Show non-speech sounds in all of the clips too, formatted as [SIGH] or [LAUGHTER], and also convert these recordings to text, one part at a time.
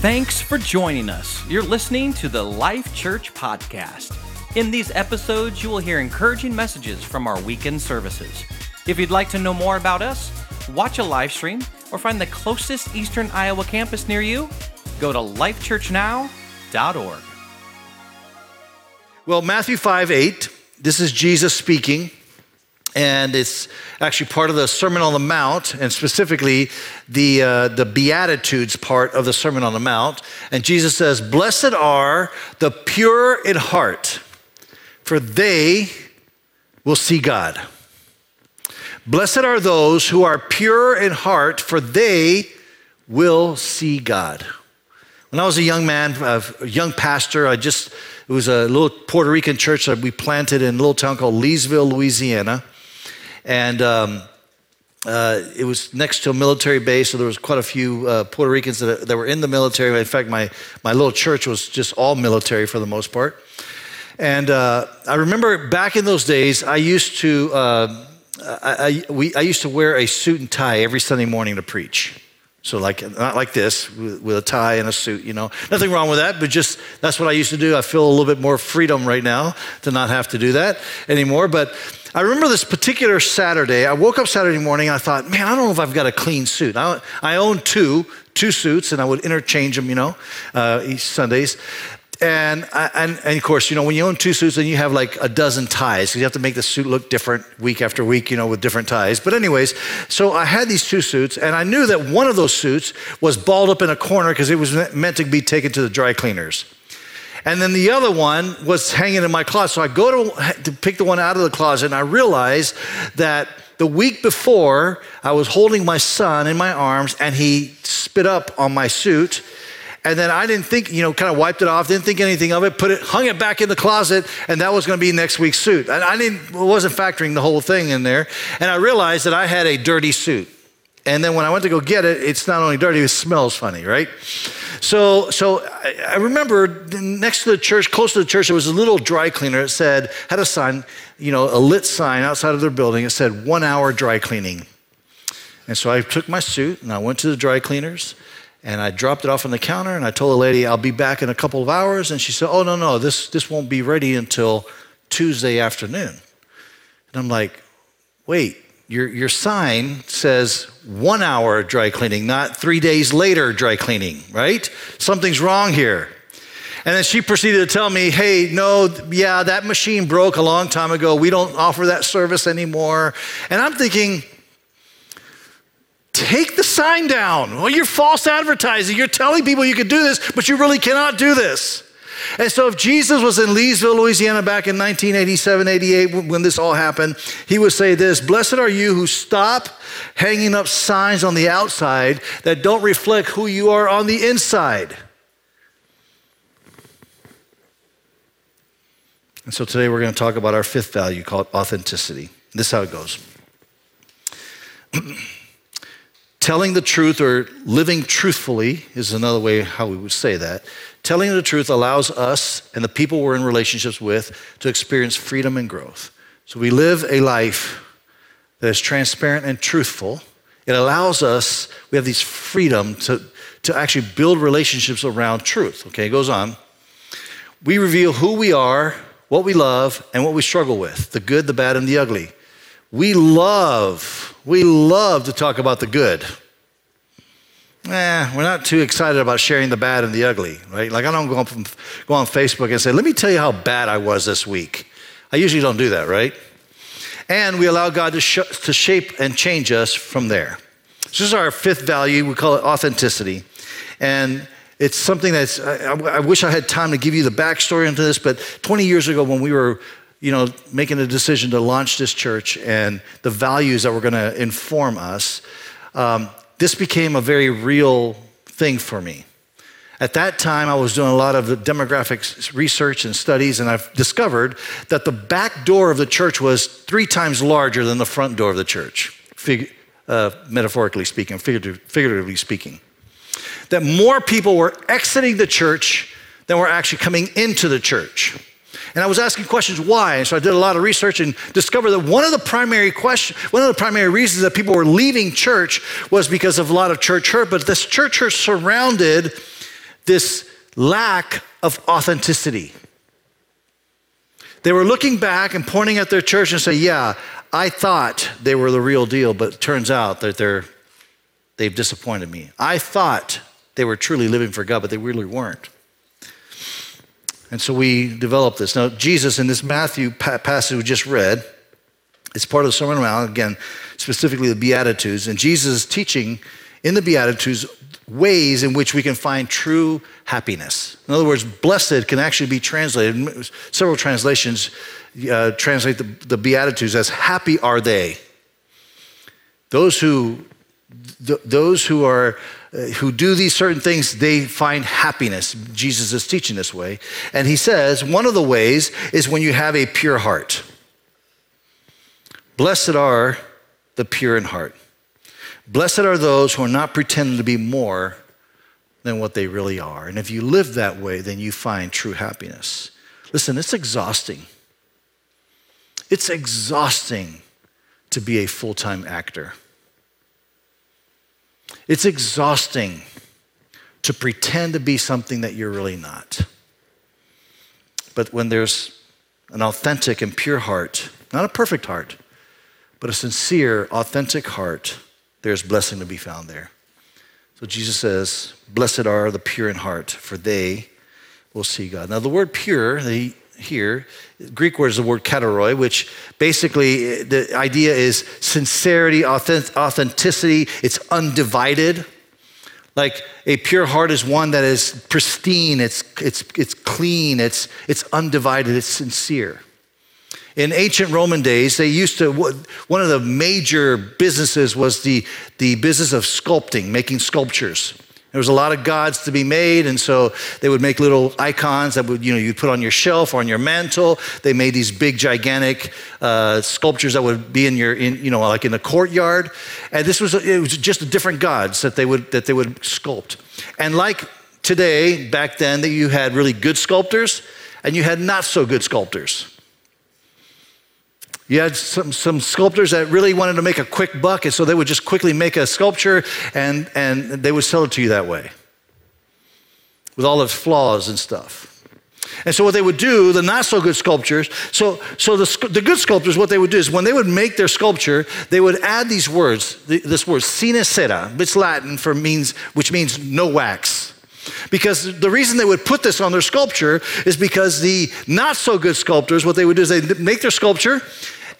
Thanks for joining us. You're listening to the Life Church Podcast. In these episodes, you will hear encouraging messages from our weekend services. If you'd like to know more about us, watch a live stream, or find the closest Eastern Iowa campus near you, go to lifechurchnow.org. Well, Matthew 5 8, this is Jesus speaking, and it's actually part of the Sermon on the Mount, and specifically the, uh, the Beatitudes part of the Sermon on the Mount. And Jesus says, Blessed are the pure in heart, for they will see God. Blessed are those who are pure in heart, for they will see God. When I was a young man, a young pastor, I just, it was a little Puerto Rican church that we planted in a little town called Leesville, Louisiana. And um, uh, it was next to a military base, so there was quite a few uh, Puerto Ricans that, that, were in the military. In fact, my, my little church was just all military for the most part. And uh, I remember back in those days, I used to, uh, I, I, we, I used to wear a suit and tie every Sunday morning to preach. So like not like this with, with, a tie and a suit, you know. Nothing wrong with that, but just that's what I used to do. I feel a little bit more freedom right now to not have to do that anymore. But I remember this particular Saturday. I woke up Saturday morning and I thought, man, I don't know if I've got a clean suit. I, I own two, two suits, and I would interchange them, you know, uh, each Sundays. And, and, and, of course, you know, when you own two suits, then you have like a dozen ties. You have to make the suit look different week after week, you know, with different ties. But, anyways, so I had these two suits, and I knew that one of those suits was balled up in a corner because it was meant to be taken to the dry cleaners. And then the other one was hanging in my closet. So I go to, to pick the one out of the closet, and I realize that the week before, I was holding my son in my arms, and he spit up on my suit and then I didn't think, you know, kind of wiped it off, didn't think anything of it, put it, hung it back in the closet, and that was going to be next week's suit. And I didn't, wasn't factoring the whole thing in there. And I realized that I had a dirty suit. And then when I went to go get it, it's not only dirty, it smells funny, right? So, so I, I remember next to the church, close to the church, there was a little dry cleaner. It said, had a sign, you know, a lit sign outside of their building. It said, one hour dry cleaning. And so I took my suit and I went to the dry cleaners and I dropped it off on the counter and I told the lady, I'll be back in a couple of hours. And she said, Oh, no, no, this, this won't be ready until Tuesday afternoon. And I'm like, Wait, your, your sign says one hour dry cleaning, not three days later dry cleaning, right? Something's wrong here. And then she proceeded to tell me, hey, no, yeah, that machine broke a long time ago. We don't offer that service anymore. And I'm thinking, Take the sign down. Well, you're false advertising. You're telling people you could do this, but you really cannot do this. And so, if Jesus was in Leesville, Louisiana back in 1987, 88, when this all happened, he would say this Blessed are you who stop hanging up signs on the outside that don't reflect who you are on the inside. And so, today we're going to talk about our fifth value called authenticity. This is how it goes. [CLEARS THROAT] Telling the truth or living truthfully is another way how we would say that. Telling the truth allows us and the people we're in relationships with to experience freedom and growth. So we live a life that is transparent and truthful. It allows us, we have this freedom to, to actually build relationships around truth. Okay, it goes on. We reveal who we are, what we love, and what we struggle with the good, the bad, and the ugly. We love, we love to talk about the good. Eh, we're not too excited about sharing the bad and the ugly, right? Like I don't go on, go on Facebook and say, let me tell you how bad I was this week. I usually don't do that, right? And we allow God to, sh- to shape and change us from there. This is our fifth value. We call it authenticity. And it's something that's, I, I wish I had time to give you the backstory into this, but 20 years ago when we were you know, making a decision to launch this church and the values that were going to inform us, um, this became a very real thing for me. At that time, I was doing a lot of demographic research and studies, and I've discovered that the back door of the church was three times larger than the front door of the church, fig- uh, metaphorically speaking, figuratively speaking. That more people were exiting the church than were actually coming into the church. And I was asking questions why. So I did a lot of research and discovered that one of the primary question, one of the primary reasons that people were leaving church was because of a lot of church hurt. But this church hurt surrounded this lack of authenticity. They were looking back and pointing at their church and say, "Yeah, I thought they were the real deal, but it turns out that they're they've disappointed me. I thought they were truly living for God, but they really weren't." And so we developed this. Now, Jesus in this Matthew passage we just read, it's part of the Sermon on the Mount, again, specifically the Beatitudes. And Jesus is teaching in the Beatitudes ways in which we can find true happiness. In other words, blessed can actually be translated, several translations uh, translate the, the Beatitudes as happy are they. Those who, th- those who are Uh, who do these certain things, they find happiness. Jesus is teaching this way. And he says one of the ways is when you have a pure heart. Blessed are the pure in heart. Blessed are those who are not pretending to be more than what they really are. And if you live that way, then you find true happiness. Listen, it's exhausting. It's exhausting to be a full time actor. It's exhausting to pretend to be something that you're really not. But when there's an authentic and pure heart, not a perfect heart, but a sincere, authentic heart, there's blessing to be found there. So Jesus says, Blessed are the pure in heart, for they will see God. Now, the word pure, the here. Greek word is the word katharoi, which basically uh, the idea is sincerity, authenticity. It's undivided. Like a pure heart is one that is pristine, it's, it's, it's clean, it's, it's undivided, it's sincere. In ancient Roman days, they used to, one of the major businesses was the, the business of sculpting, making sculptures. There was a lot of gods to be made, and so they would make little icons that would, you know, you'd put on your shelf or on your mantle. They made these big, gigantic uh, sculptures that would be in your, in, you know, like in the courtyard. And this was, it was just different gods that they would that they would sculpt. And like today, back then, that you had really good sculptors and you had not so good sculptors. You had some, some sculptors that really wanted to make a quick buck, and so they would just quickly make a sculpture and, and they would sell it to you that way with all its flaws and stuff. And so what they would do, the not so good sculptures, so, so the, the good sculptors, what they would do is when they would make their sculpture, they would add these words, this word, sine cera, it's Latin for means, which means no wax. Because the reason they would put this on their sculpture is because the not so good sculptors, what they would do is they'd make their sculpture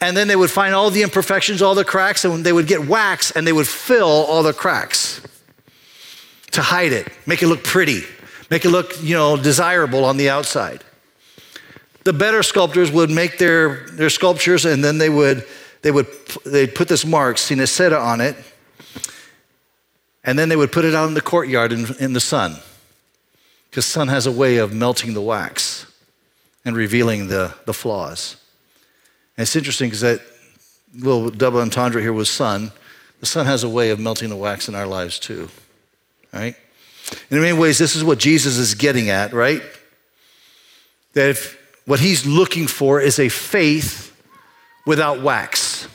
and then they would find all the imperfections, all the cracks, and they would get wax and they would fill all the cracks to hide it, make it look pretty, make it look, you know, desirable on the outside. The better sculptors would make their, their sculptures and then they would they would they'd put this mark, sine cera, on it, and then they would put it out in the courtyard in, in the sun. Because sun has a way of melting the wax and revealing the, the flaws. And it's interesting because that little double entendre here was sun. The sun has a way of melting the wax in our lives too, right? And In many ways, this is what Jesus is getting at, right? That if what he's looking for is a faith without wax,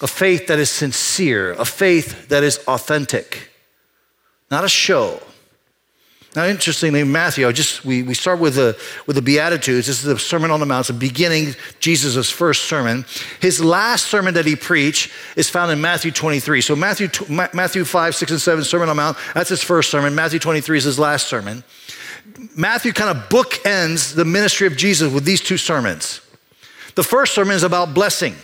a faith that is sincere, a faith that is authentic, not a show, now, interestingly, Matthew, I just we, we start with the with the Beatitudes. This is the Sermon on the Mount, the beginning Jesus' first sermon. His last sermon that he preached is found in Matthew 23. So Matthew Matthew 5, 6, and 7, Sermon on the Mount, that's his first sermon. Matthew 23 is his last sermon. Matthew kind of bookends the ministry of Jesus with these two sermons. The first sermon is about blessing.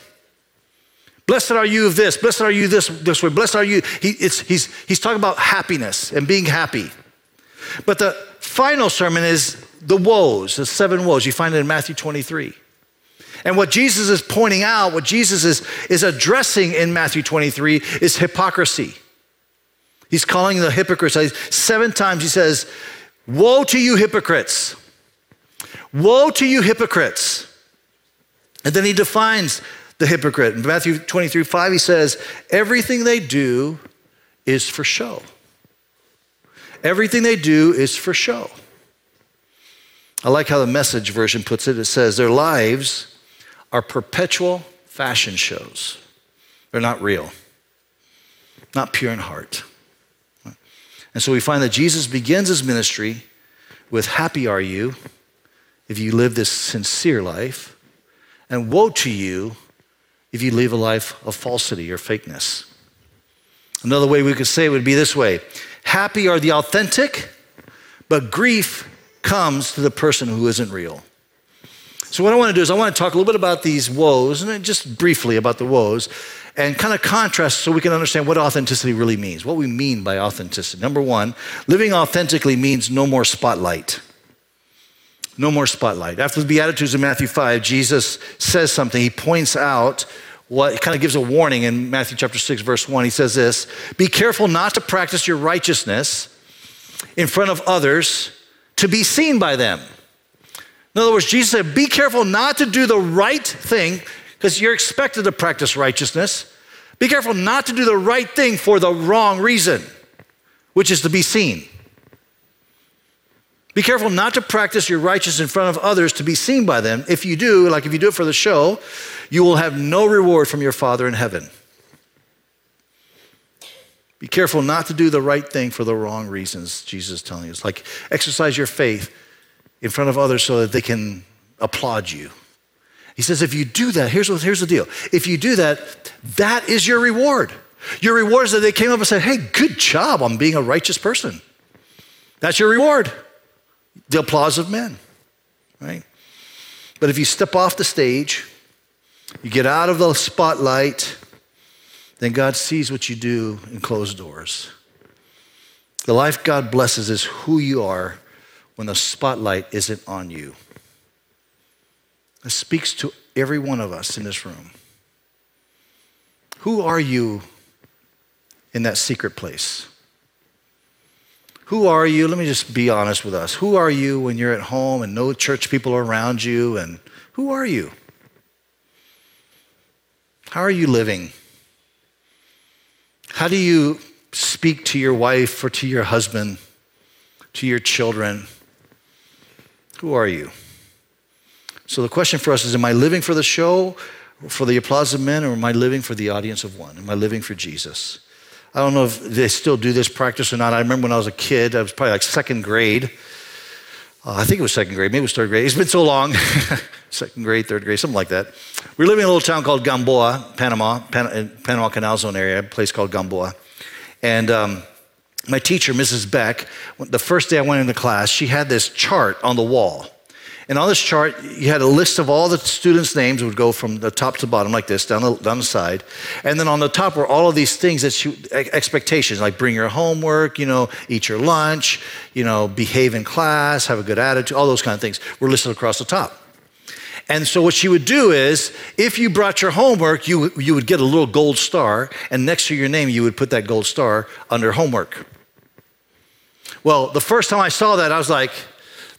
Blessed are you of this, blessed are you this, this way, blessed are you. He, he's, he's talking about happiness and being happy. But the final sermon is the woes, the seven woes. You find it in Matthew 23. And what Jesus is pointing out, what Jesus is, is addressing in Matthew 23 is hypocrisy. He's calling the hypocrites. Seven times he says, Woe to you, hypocrites! Woe to you, hypocrites! And then he defines the hypocrite. In Matthew 23 5, he says, Everything they do is for show. Everything they do is for show. I like how the message version puts it. It says, Their lives are perpetual fashion shows. They're not real, not pure in heart. And so we find that Jesus begins his ministry with Happy are you if you live this sincere life, and woe to you if you live a life of falsity or fakeness. Another way we could say it would be this way Happy are the authentic, but grief comes to the person who isn't real. So, what I want to do is, I want to talk a little bit about these woes, and just briefly about the woes, and kind of contrast so we can understand what authenticity really means, what we mean by authenticity. Number one, living authentically means no more spotlight. No more spotlight. After the Beatitudes in Matthew 5, Jesus says something. He points out what kind of gives a warning in Matthew chapter 6, verse 1. He says this Be careful not to practice your righteousness in front of others to be seen by them. In other words, Jesus said, Be careful not to do the right thing because you're expected to practice righteousness. Be careful not to do the right thing for the wrong reason, which is to be seen. Be careful not to practice your righteousness in front of others to be seen by them. If you do, like if you do it for the show, you will have no reward from your Father in heaven. Be careful not to do the right thing for the wrong reasons, Jesus is telling us. Like exercise your faith in front of others so that they can applaud you. He says, if you do that, here's, what, here's the deal. If you do that, that is your reward. Your reward is that they came up and said, hey, good job on being a righteous person. That's your reward. The applause of men, right? But if you step off the stage, you get out of the spotlight, then God sees what you do in closed doors. The life God blesses is who you are when the spotlight isn't on you. It speaks to every one of us in this room. Who are you in that secret place? Who are you? Let me just be honest with us. Who are you when you're at home and no church people are around you? And who are you? How are you living? How do you speak to your wife or to your husband, to your children? Who are you? So the question for us is Am I living for the show, for the applause of men, or am I living for the audience of one? Am I living for Jesus? I don't know if they still do this practice or not. I remember when I was a kid, I was probably like second grade. Uh, I think it was second grade, maybe it was third grade. It's been so long. [LAUGHS] second grade, third grade, something like that. We were living in a little town called Gamboa, Panama, Pan- Panama Canal Zone area, a place called Gamboa. And um, my teacher, Mrs. Beck, the first day I went into class, she had this chart on the wall. And on this chart, you had a list of all the students' names would go from the top to bottom like this, down the, down the side. And then on the top were all of these things that you, expectations, like bring your homework, you know, eat your lunch, you know, behave in class, have a good attitude, all those kind of things were listed across the top. And so what she would do is, if you brought your homework, you, you would get a little gold star, and next to your name, you would put that gold star under homework. Well, the first time I saw that, I was like,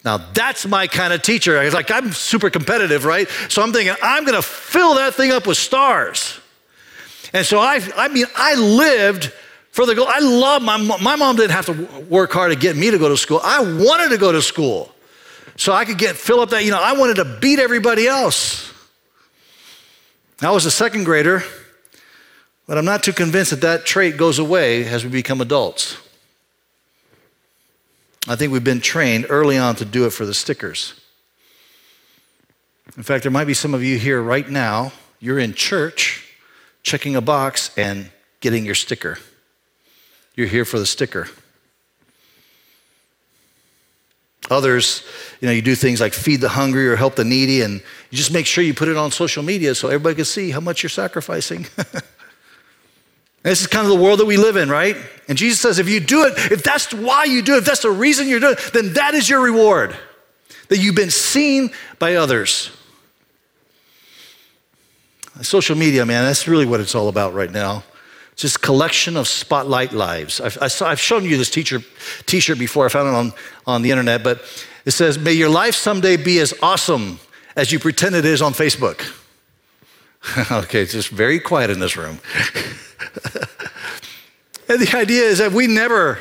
now that's my kind of teacher. I was like, I'm super competitive, right? So I'm thinking, I'm going to fill that thing up with stars. And so I, I mean, I lived for the goal. I love my my mom didn't have to work hard to get me to go to school. I wanted to go to school, so I could get fill up that. You know, I wanted to beat everybody else. I was a second grader, but I'm not too convinced that that trait goes away as we become adults. I think we've been trained early on to do it for the stickers. In fact, there might be some of you here right now, you're in church, checking a box and getting your sticker. You're here for the sticker. Others, you know, you do things like feed the hungry or help the needy, and you just make sure you put it on social media so everybody can see how much you're sacrificing. [LAUGHS] this is kind of the world that we live in, right? And Jesus says, if you do it, if that's why you do it, if that's the reason you're doing it, then that is your reward. That you've been seen by others. Social media, man, that's really what it's all about right now. It's just collection of spotlight lives. I've, I have shown you this teacher, t-shirt before. I found it on, on the internet, but it says, may your life someday be as awesome as you pretend it is on Facebook. [LAUGHS] okay, it's just very quiet in this room. [LAUGHS] [LAUGHS] and the idea is that we never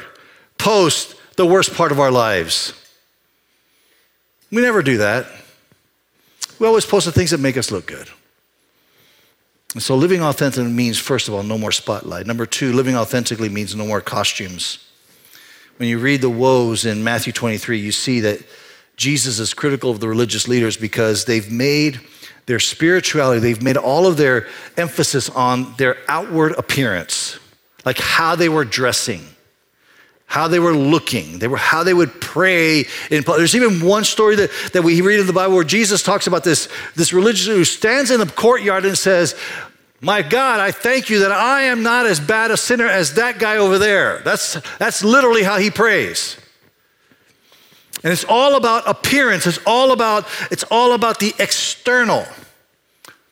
post the worst part of our lives. We never do that. We always post the things that make us look good. And so living authentically means, first of all, no more spotlight. Number two, living authentically means no more costumes. when you read the woes in Matthew 23, you see that Jesus is critical of the religious leaders because they've made their spirituality, they've made all of their emphasis on their outward appearance, like how they were dressing, how they were looking, they were how they would pray. In, there's even one story that, that we read in the Bible where Jesus talks about this, this religious who stands in the courtyard and says, my God, I thank you that I am not as bad a sinner as that guy over there. That's, that's literally how he prays. And it's all about appearance. It's all about, it's all about the external.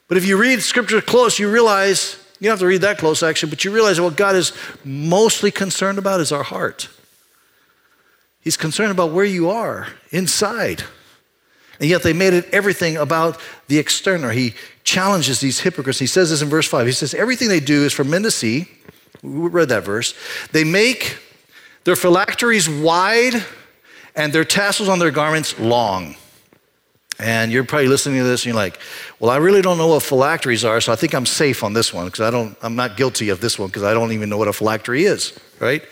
But if you read scripture close, you realize, you don't have to read that close actually, but you realize what God is mostly concerned about is our heart. He's concerned about where you are inside. And yet they made it everything about the external. He challenges these hypocrites. He says this in verse 5. He says, Everything they do is for men to see. We read that verse. They make their phylacteries wide and their tassels on their garments long. And you're probably listening to this and you're like, well, I really don't know what phylacteries are, so I think I'm safe on this one because I don't, I'm not guilty of this one because I don't even know what a phylactery is, right?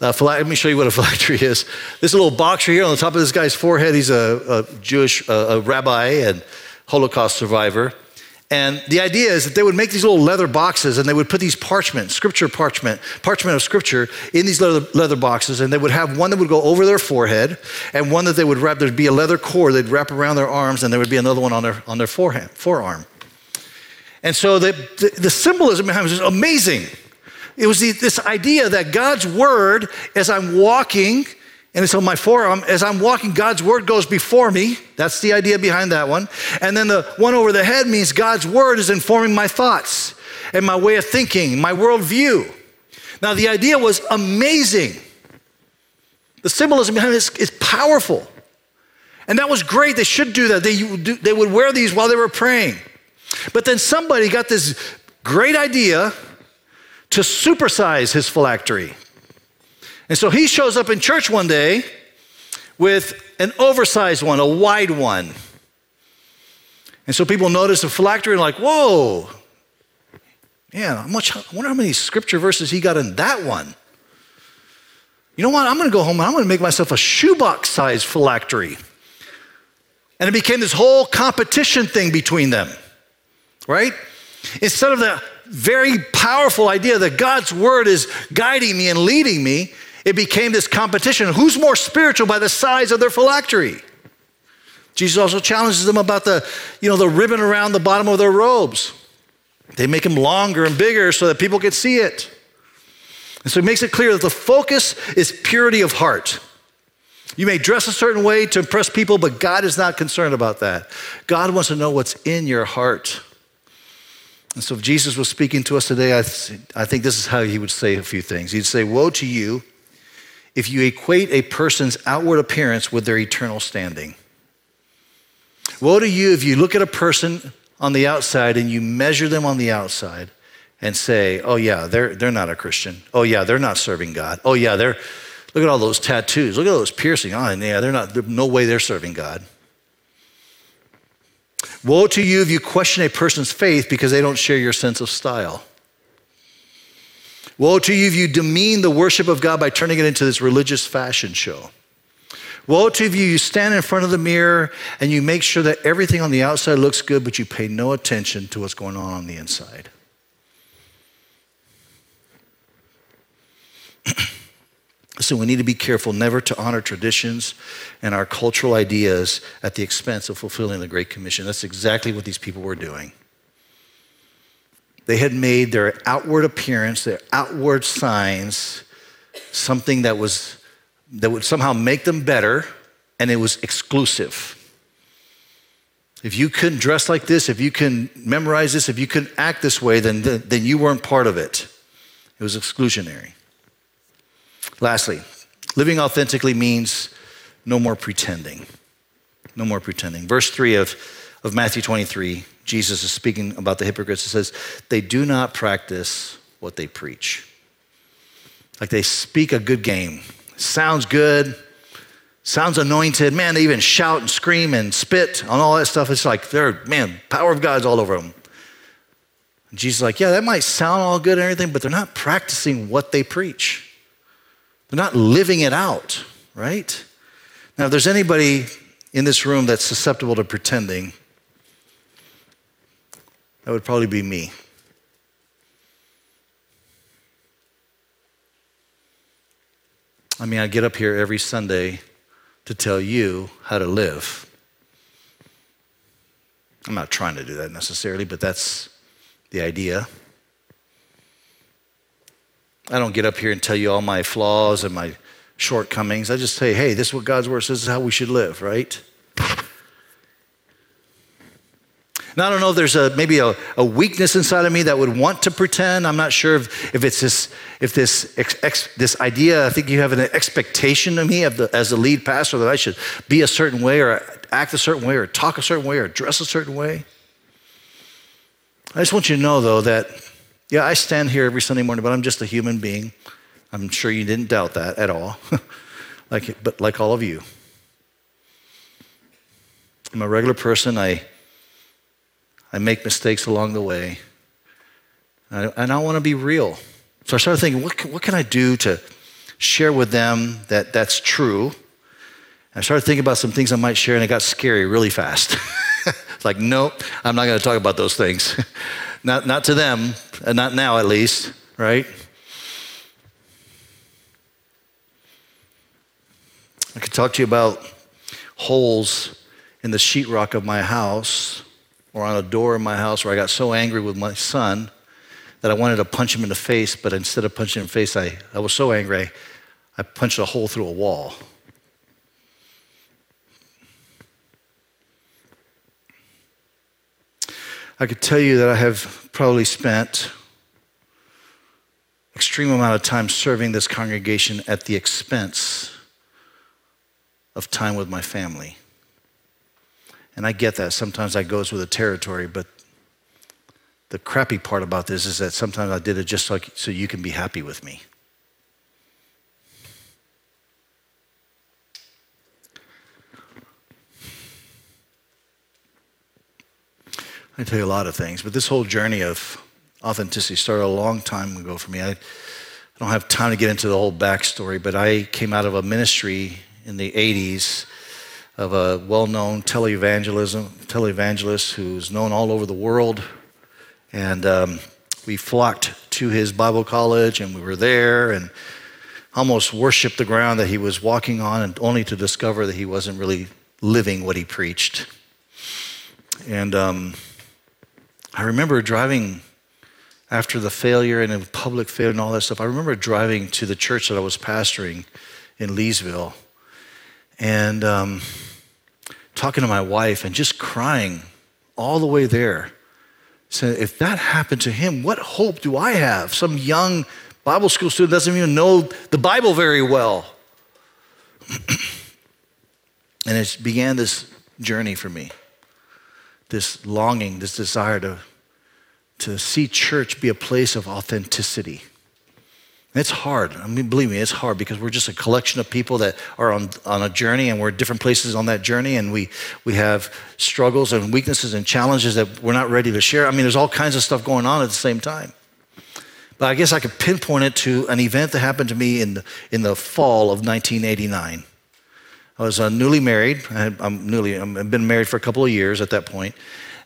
Uh, let me show you what a [LAUGHS] phylactery is. This little box right here on the top of this guy's forehead, he's a, a Jewish uh, a rabbi and Holocaust survivor. And the idea is that they would make these little leather boxes and they would put these parchment, scripture parchment, parchment of scripture in these leather, leather boxes. And they would have one that would go over their forehead and one that they would wrap, there'd be a leather cord they'd wrap around their arms and there would be another one on their, on their forearm. And so the, the, the symbolism behind it was amazing. It was the, this idea that God's word, as I'm walking, and so my forearm, as I'm walking, God's word goes before me. That's the idea behind that one. And then the one over the head means God's word is informing my thoughts and my way of thinking, my worldview. Now, the idea was amazing. The symbolism behind this is powerful. And that was great. They should do that. They, they would wear these while they were praying. But then somebody got this great idea to supersize his phylactery. And so he shows up in church one day with an oversized one, a wide one. And so people notice the phylactery and like, whoa, yeah, how much, I wonder how many scripture verses he got in that one. You know what? I'm going to go home and I'm going to make myself a shoebox sized phylactery. And it became this whole competition thing between them, right? Instead of the very powerful idea that God's word is guiding me and leading me, it became this competition. Who's more spiritual by the size of their phylactery? Jesus also challenges them about the, you know, the ribbon around the bottom of their robes. They make them longer and bigger so that people can see it. And so he makes it clear that the focus is purity of heart. You may dress a certain way to impress people, but God is not concerned about that. God wants to know what's in your heart. And so if Jesus was speaking to us today, I, th- I think this is how he would say a few things. He'd say, Woe to you if you equate a person's outward appearance with their eternal standing. Woe to you if you look at a person on the outside and you measure them on the outside and say, oh, yeah, they're, they're not a Christian. Oh, yeah, they're not serving God. Oh, yeah, they're, look at all those tattoos. Look at all those piercing. Oh, yeah, they're not, no way they're serving God. Woe to you if you question a person's faith because they don't share your sense of style. Woe to you if you demean the worship of God by turning it into this religious fashion show. Woe to you, if you stand in front of the mirror and you make sure that everything on the outside looks good, but you pay no attention to what's going on on the inside. [CLEARS THROAT] so we need to be careful never to honor traditions and our cultural ideas at the expense of fulfilling the Great Commission. That's exactly what these people were doing. They had made their outward appearance, their outward signs, something that was that would somehow make them better, and it was exclusive. If you couldn't dress like this, if you can memorize this, if you couldn't act this way, then, then you weren't part of it. It was exclusionary. Lastly, living authentically means no more pretending. No more pretending. Verse 3 of, of Matthew 23 Jesus is speaking about the hypocrites. He says, they do not practice what they preach. Like they speak a good game. Sounds good, sounds anointed. Man, they even shout and scream and spit on all that stuff. It's like they're, man, power of God's all over them. And Jesus is like, yeah, that might sound all good and everything, but they're not practicing what they preach. They're not living it out, right? Now, if there's anybody in this room that's susceptible to pretending, that would probably be me. I mean, I get up here every Sunday to tell you how to live. I'm not trying to do that necessarily, but that's the idea. I don't get up here and tell you all my flaws and my shortcomings. I just say, hey, this is what God's word says this is how we should live, right? Now, I don't know if there's a, maybe a, a weakness inside of me that would want to pretend. I'm not sure if, if it's this, if this, ex, ex, this idea, I think you have an expectation of me of the, as the lead pastor that I should be a certain way or act a certain way or talk a certain way or dress a certain way. I just want you to know, though, that, yeah, I stand here every Sunday morning, but I'm just a human being. I'm sure you didn't doubt that at all, [LAUGHS] like, but like all of you. I'm a regular person. I I make mistakes along the way. And I want to be real. So I started thinking, what can, what can I do to share with them that that's true? I started thinking about some things I might share, and it got scary really fast. it's [LAUGHS] like, nope, I'm not going to talk about those things. [LAUGHS] not, not to them, not now at least, right? I could talk to you about holes in the sheetrock of my house or on a door in my house where I got so angry with my son that I wanted to punch him in the face, but instead of punching him in the face, I, I was so angry, I punched a hole through a wall. I could tell you that I have probably spent extreme amount of time serving this congregation at the expense of time with my family. And I get that. Sometimes that goes with the territory, but the crappy part about this is that sometimes I did it just so, so you can be happy with me. I tell you a lot of things, but this whole journey of authenticity started a long time ago for me. I, I don't have time to get into the whole backstory, but I came out of a ministry in the 80s of a well-known televangelism televangelist who's known all over the world, and um, we flocked to his Bible college, and we were there and almost worshipped the ground that he was walking on, and only to discover that he wasn't really living what he preached. And um, I remember driving after the failure and the public failure and all that stuff. I remember driving to the church that I was pastoring in Leesville, and um, talking to my wife and just crying all the way there. Saying, if that happened to him, what hope do I have? Some young Bible school student doesn't even know the Bible very well. [CLEARS THROAT] and it began this journey for me this longing, this desire to, to see church be a place of authenticity. It's hard. I mean, believe me, it's hard because we're just a collection of people that are on, on a journey and we're at different places on that journey and we, we have struggles and weaknesses and challenges that we're not ready to share. I mean, there's all kinds of stuff going on at the same time. But I guess I could pinpoint it to an event that happened to me in the, in the fall of 1989. I was uh, newly married. I am newly, I've been married for a couple of years at that point.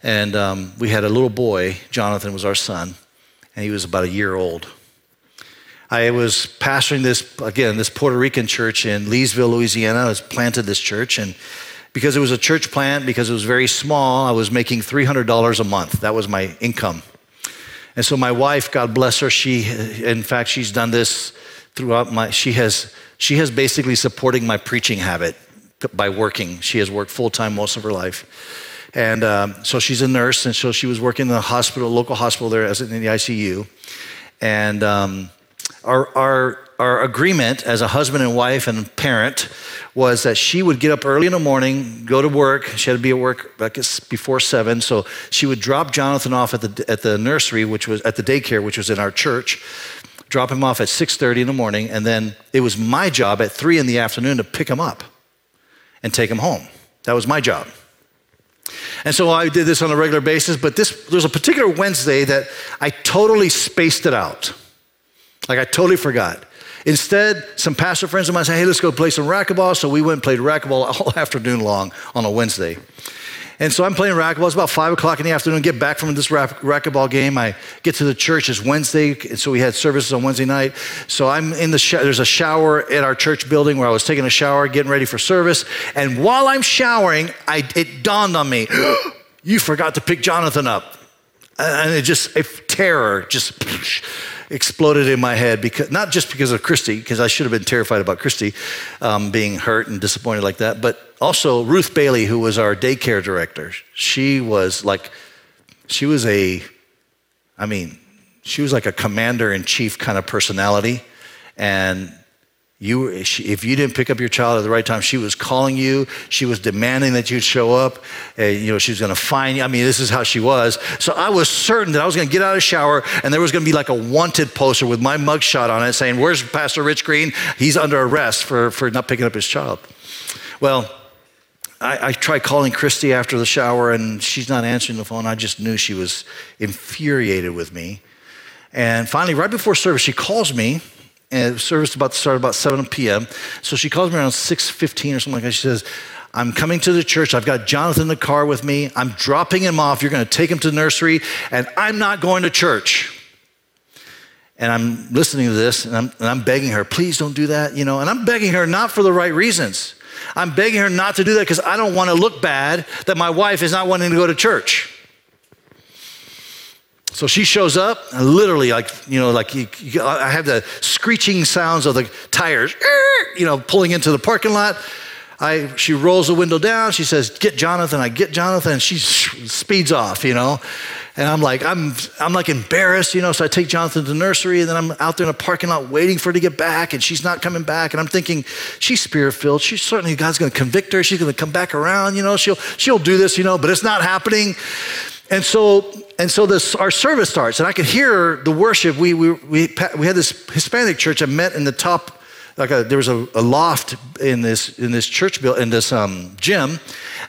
And um, we had a little boy, Jonathan was our son, and he was about a year old. I was pastoring this, again, this Puerto Rican church in Leesville, Louisiana. I was planted this church. And because it was a church plant, because it was very small, I was making $300 a month. That was my income. And so my wife, God bless her, she, in fact, she's done this throughout my, she has, she has basically supporting my preaching habit by working. She has worked full time most of her life. And um, so she's a nurse, and so she was working in the hospital, local hospital there as in the ICU. And um, our, our, our agreement as a husband and wife and parent was that she would get up early in the morning, go to work. She had to be at work before seven, so she would drop Jonathan off at the at the nursery, which was at the daycare, which was in our church. Drop him off at 6:30 in the morning, and then it was my job at three in the afternoon to pick him up and take him home. That was my job. And so I did this on a regular basis, but this there's a particular Wednesday that I totally spaced it out. Like I totally forgot. Instead, some pastor friends of mine said, hey, let's go play some racquetball. So we went and played racquetball [LAUGHS] all afternoon long on a Wednesday. And so I'm playing racquetball. It's about five o'clock in the afternoon. Get back from this racquetball game. I get to the church. It's Wednesday, and so we had services on Wednesday night. So I'm in the sh- there's a shower at our church building where I was taking a shower, getting ready for service. And while I'm showering, I, it dawned on me, [GASPS] you forgot to pick Jonathan up, and it just a terror just exploded in my head because not just because of Christy, because I should have been terrified about Christy um, being hurt and disappointed like that, but also Ruth Bailey, who was our daycare director. She was like, she was a, I mean, she was like a commander in chief kind of personality, and you, if you didn't pick up your child at the right time, she was calling you. She was demanding that you'd show up. Uh, you know, she was going to find you. I mean, this is how she was. So I was certain that I was going to get out of the shower and there was going to be like a wanted poster with my mugshot on it saying, Where's Pastor Rich Greene? He's under arrest for, for not picking up his child. Well, I, I tried calling Christy after the shower and she's not answering the phone. I just knew she was infuriated with me. And finally, right before service, she calls me and service about to start about 7 p.m. So she calls me around 6:15 or something like that. She says, "I'm coming to the church. I've got Jonathan in the car with me. I'm dropping him off. You're going to take him to the nursery, and I'm not going to church." And I'm listening to this, and I'm, and I'm begging her, "Please don't do that," you know. And I'm begging her not for the right reasons. I'm begging her not to do that because I don't want to look bad that my wife is not wanting to go to church. So she shows up, and literally, like, you know, like you, you, I have the screeching sounds of the tires, [LAUGHS] you know, pulling into the parking lot. I, she rolls the window down. She says, Get Jonathan. I get Jonathan. And she [LAUGHS] speeds off, you know. And I'm like, I'm, I'm like embarrassed, you know. So I take Jonathan to the nursery, and then I'm out there in a parking lot waiting for her to get back, and she's not coming back. And I'm thinking, she's spirit filled. She's certainly God's going to convict her. She's going to come back around, you know. She'll she'll do this, you know. But it's not happening. And so and so this, our service starts, and I could hear the worship. We, we, we, we had this Hispanic church that met in the top, like a, there was a, a loft in this, in this church, build, in this um, gym,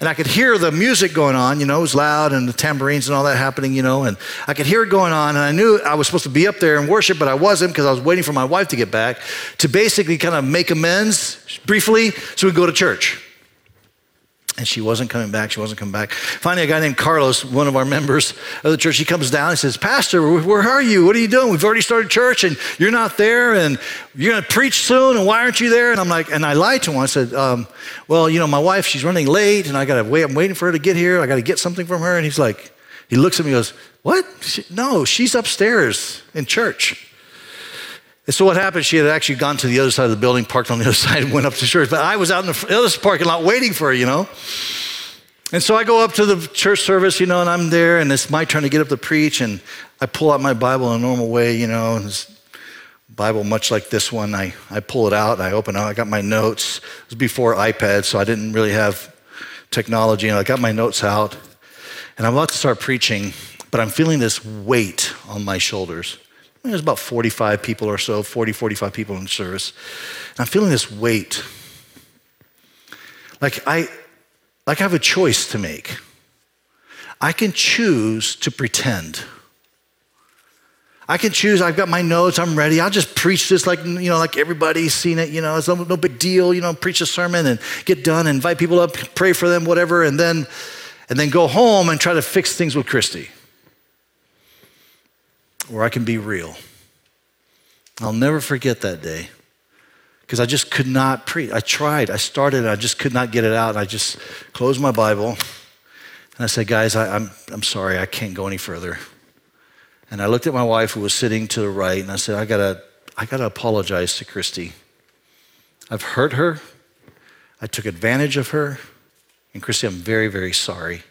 and I could hear the music going on, you know, it was loud, and the tambourines and all that happening, you know, and I could hear it going on, and I knew I was supposed to be up there and worship, but I wasn't because I was waiting for my wife to get back to basically kind of make amends briefly so we go to church. And she wasn't coming back. She wasn't coming back. Finally, a guy named Carlos, one of our members of the church, he comes down and says, Pastor, where are you? What are you doing? We've already started church and you're not there and you're going to preach soon and why aren't you there? And I'm like, and I lied to him. I said, um, well, you know, my wife, she's running late and I got to wait. I'm waiting for her to get here. I got to get something from her. And he's like, he looks at me and goes, what? She, no, she's upstairs in church. And so what happened, she had actually gone to the other side of the building, parked on the other [LAUGHS] side, and went up to church. But I was out in the other parking lot waiting for her, you know. And so I go up to the church service, you know, and I'm there, and it's my turn to get up to preach, and I pull out my Bible in a normal way, you know, and Bible much like this one. I, I pull it out, and I open it. I got my notes. It was before iPad, so I didn't really have technology, and I got my notes out, and I'm about to start preaching, but I'm feeling this weight on my shoulders. There's about 45 people or so, 40, 45 people in service. And I'm feeling this weight. Like I, like I have a choice to make. I can choose to pretend. I can choose, I've got my notes, I'm ready. I'll just preach this like, you know, like everybody's seen it, you know, it's no, no big deal, you know, preach a sermon and get done, invite people up, pray for them, whatever, and then, and then go home and try to fix things with Christy or I can be real. I'll never forget that day because I just could not preach. I tried, I started, and I just could not get it out. And I just closed my Bible and I said, Guys, I, am I'm, I'm sorry, I can't go any further. And I looked at my wife who was sitting to the right and I said, I gotta, I gotta apologize to Christy. I've hurt her, I took advantage of her, and Christy, I'm very, very sorry.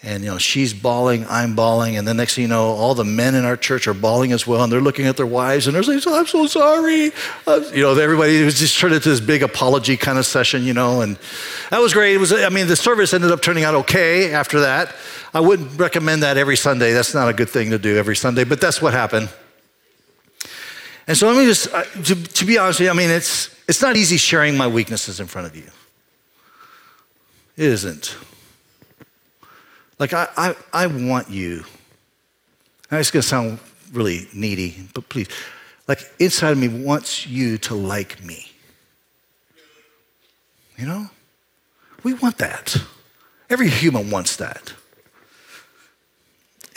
And you know, she's bawling, I'm bawling, and the next thing you know, all the men in our church are bawling as well, and they're looking at their wives and they're saying, "I'm so sorry." Uh, you know, everybody was just turned into this big apology kind of session, you know, and that was great. It was, I mean, the service ended up turning out okay after that. I wouldn't recommend that every Sunday. That's not a good thing to do every Sunday, but that's what happened. And so let me just, uh, to, to be honest with you, I mean, it's it's not easy sharing my weaknesses in front of you. It isn't. Like, I, I, I want you. Now, it's going to sound really needy, but please. like inside of me wants you to like me. You know? We want that. Every human wants that.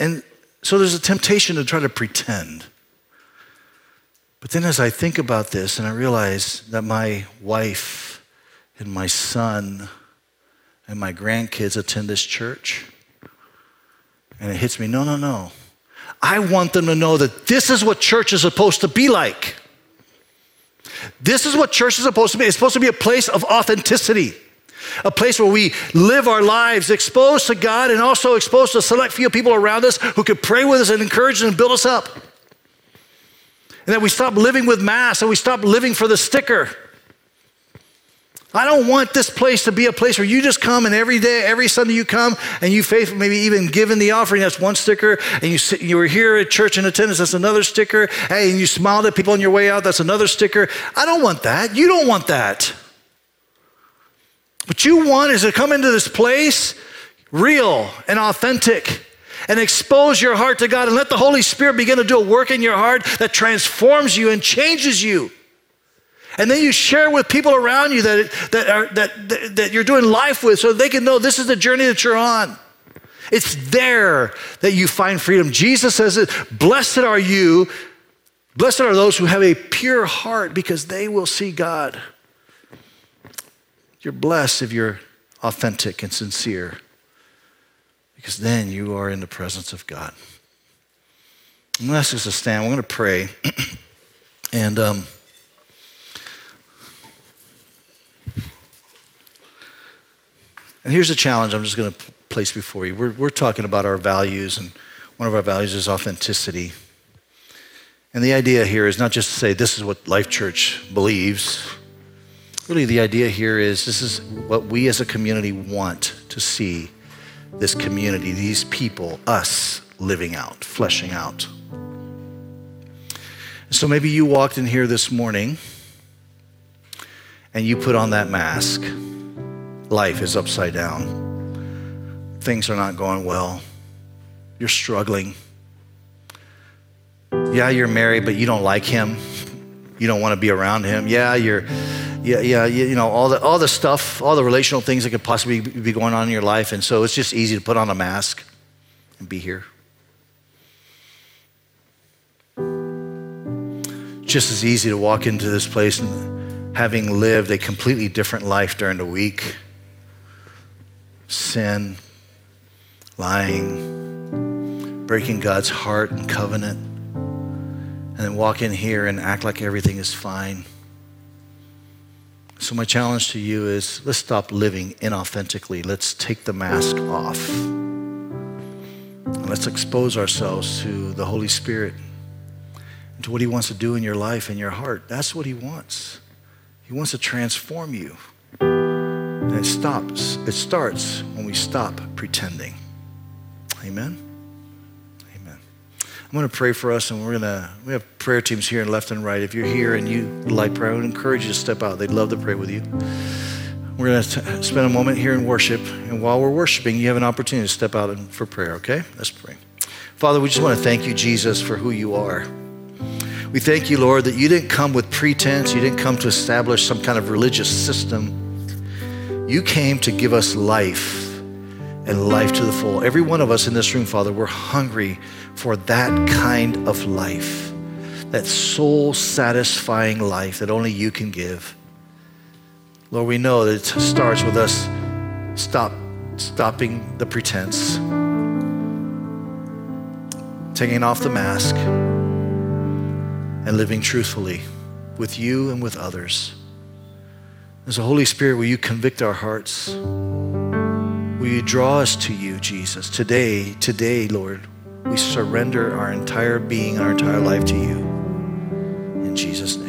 And so there's a temptation to try to pretend. But then as I think about this and I realize that my wife and my son and my grandkids attend this church, and it hits me no, no, no. I want them to know that this is what church is supposed to be like. This is what church is supposed to be. It's supposed to be a place of authenticity, a place where we live our lives exposed to God and also exposed to a select few people around us who can pray with us and encourage us and build us up. And that we stop living with mass and we stop living for the sticker. I don't want this place to be a place where you just come and every day, every Sunday you come and you faithful, maybe even giving the offering, that's one sticker. And you, sit, you were here at church in attendance, that's another sticker. Hey, and you smiled at people on your way out, that's another sticker. I don't want that. You don't want that. What you want is to come into this place real and authentic and expose your heart to God and let the Holy Spirit begin to do a work in your heart that transforms you and changes you. And then you share with people around you that, that, are, that, that, that you're doing life with so they can know this is the journey that you're on. It's there that you find freedom. Jesus says it, blessed are you, blessed are those who have a pure heart because they will see God. You're blessed if you're authentic and sincere because then you are in the presence of God. I'm going to ask us to stand. We're going to pray. [CLEARS THROAT] and um, And here's a challenge I'm just going to place before you. We're, we're talking about our values, and one of our values is authenticity. And the idea here is not just to say this is what Life Church believes. Really, the idea here is this is what we as a community want to see this community, these people, us living out, fleshing out. So maybe you walked in here this morning and you put on that mask life is upside down. Things are not going well. You're struggling. Yeah, you're married, but you don't like him. You don't want to be around him. Yeah, you're, yeah, yeah, you know, all the, all the stuff, all the relational things that could possibly be going on in your life. And so it's just easy to put on a mask and be here. Just as easy to walk into this place and having lived a completely different life during the week sin, lying, breaking God's heart and covenant, and then walk in here and act like everything is fine. So, my challenge to you is let's stop living inauthentically. Let's take the mask off. Let's expose ourselves to the Holy Spirit and to what He wants to do in your life and your heart. That's what He wants. He wants to transform you. And it stops, it starts when we stop pretending. Amen. Amen. I'm going to pray for us, and we're going to, we have prayer teams here in left and right. If you're here and you like prayer, I would encourage you to step out. They'd love to pray with you. We're going to spend a moment here in worship, and while we're worshiping, you have an opportunity to step out for prayer, okay? Let's pray. Father, we just want to thank you, Jesus, for who you are. We thank you, Lord, that you didn't come with pretense, you didn't come to establish some kind of religious system. You came to give us life and life to the full. Every one of us in this room, Father, we're hungry for that kind of life, that soul satisfying life that only you can give. Lord, we know that it starts with us stop, stopping the pretense, taking off the mask, and living truthfully with you and with others. As the Holy Spirit, will you convict our hearts? Will you draw us to you, Jesus? Today, today, Lord, we surrender our entire being, our entire life to you. In Jesus' name.